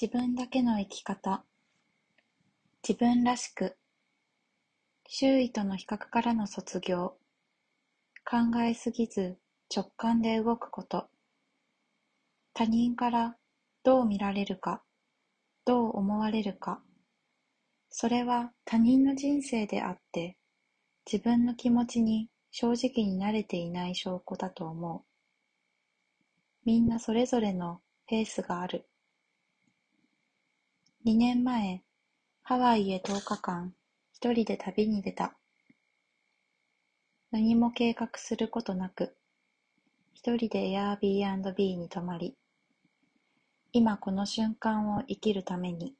自分だけの生き方。自分らしく周囲との比較からの卒業。考えすぎず直感で動くこと。他人からどう見られるか。どう思われるか。それは他人の人生であって自分の気持ちに正直になれていない証拠だと思う。みんなそれぞれのペースがある。2年前、ハワイへ10日間、一人で旅に出た。何も計画することなく、一人で Airbnb に泊まり、今この瞬間を生きるために、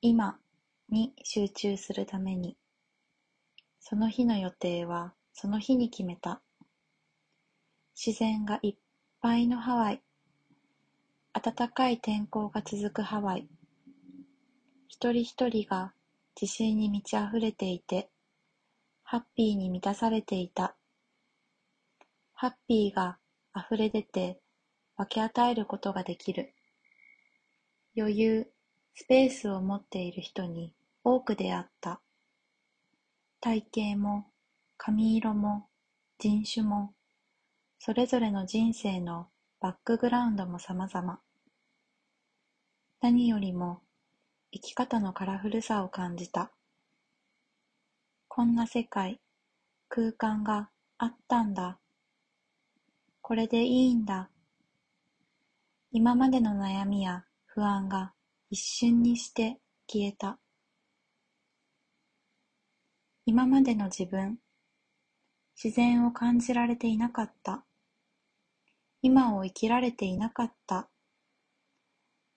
今に集中するために、その日の予定はその日に決めた。自然がいっぱいのハワイ、暖かい天候が続くハワイ、一人一人が自信に満ち溢れていて、ハッピーに満たされていた。ハッピーが溢れ出て分け与えることができる。余裕、スペースを持っている人に多く出会った。体型も髪色も人種もそれぞれの人生のバックグラウンドも様々。何よりも生き方のカラフルさを感じた。こんな世界、空間があったんだ。これでいいんだ。今までの悩みや不安が一瞬にして消えた。今までの自分、自然を感じられていなかった。今を生きられていなかった。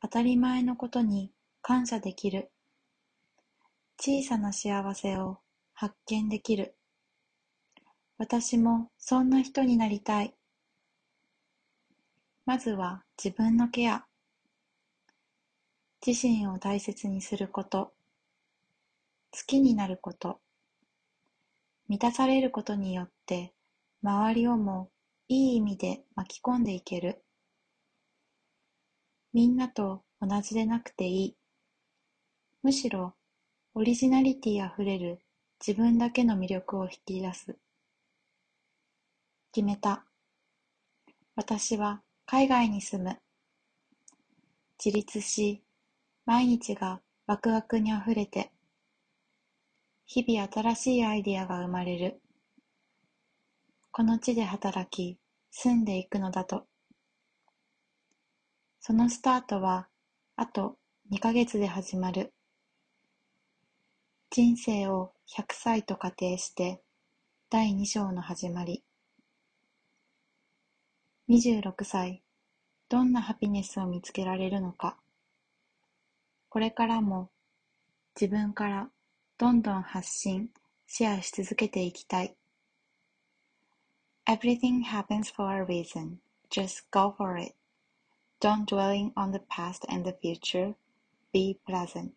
当たり前のことに感謝できる。小さな幸せを発見できる。私もそんな人になりたい。まずは自分のケア。自身を大切にすること。好きになること。満たされることによって周りをもいい意味で巻き込んでいける。みんなと同じでなくていい。むしろオリジナリティあふれる自分だけの魅力を引き出す。決めた。私は海外に住む。自立し、毎日がワクワクにあふれて、日々新しいアイディアが生まれる。この地で働き、住んでいくのだと。そのスタートは、あと2ヶ月で始まる。人生を百歳と仮定して第二章の始まり26歳どんなハピネスを見つけられるのかこれからも自分からどんどん発信シェアし続けていきたい Everything happens for a reason. Just go for it. Don't dwelling on the past and the future. Be present.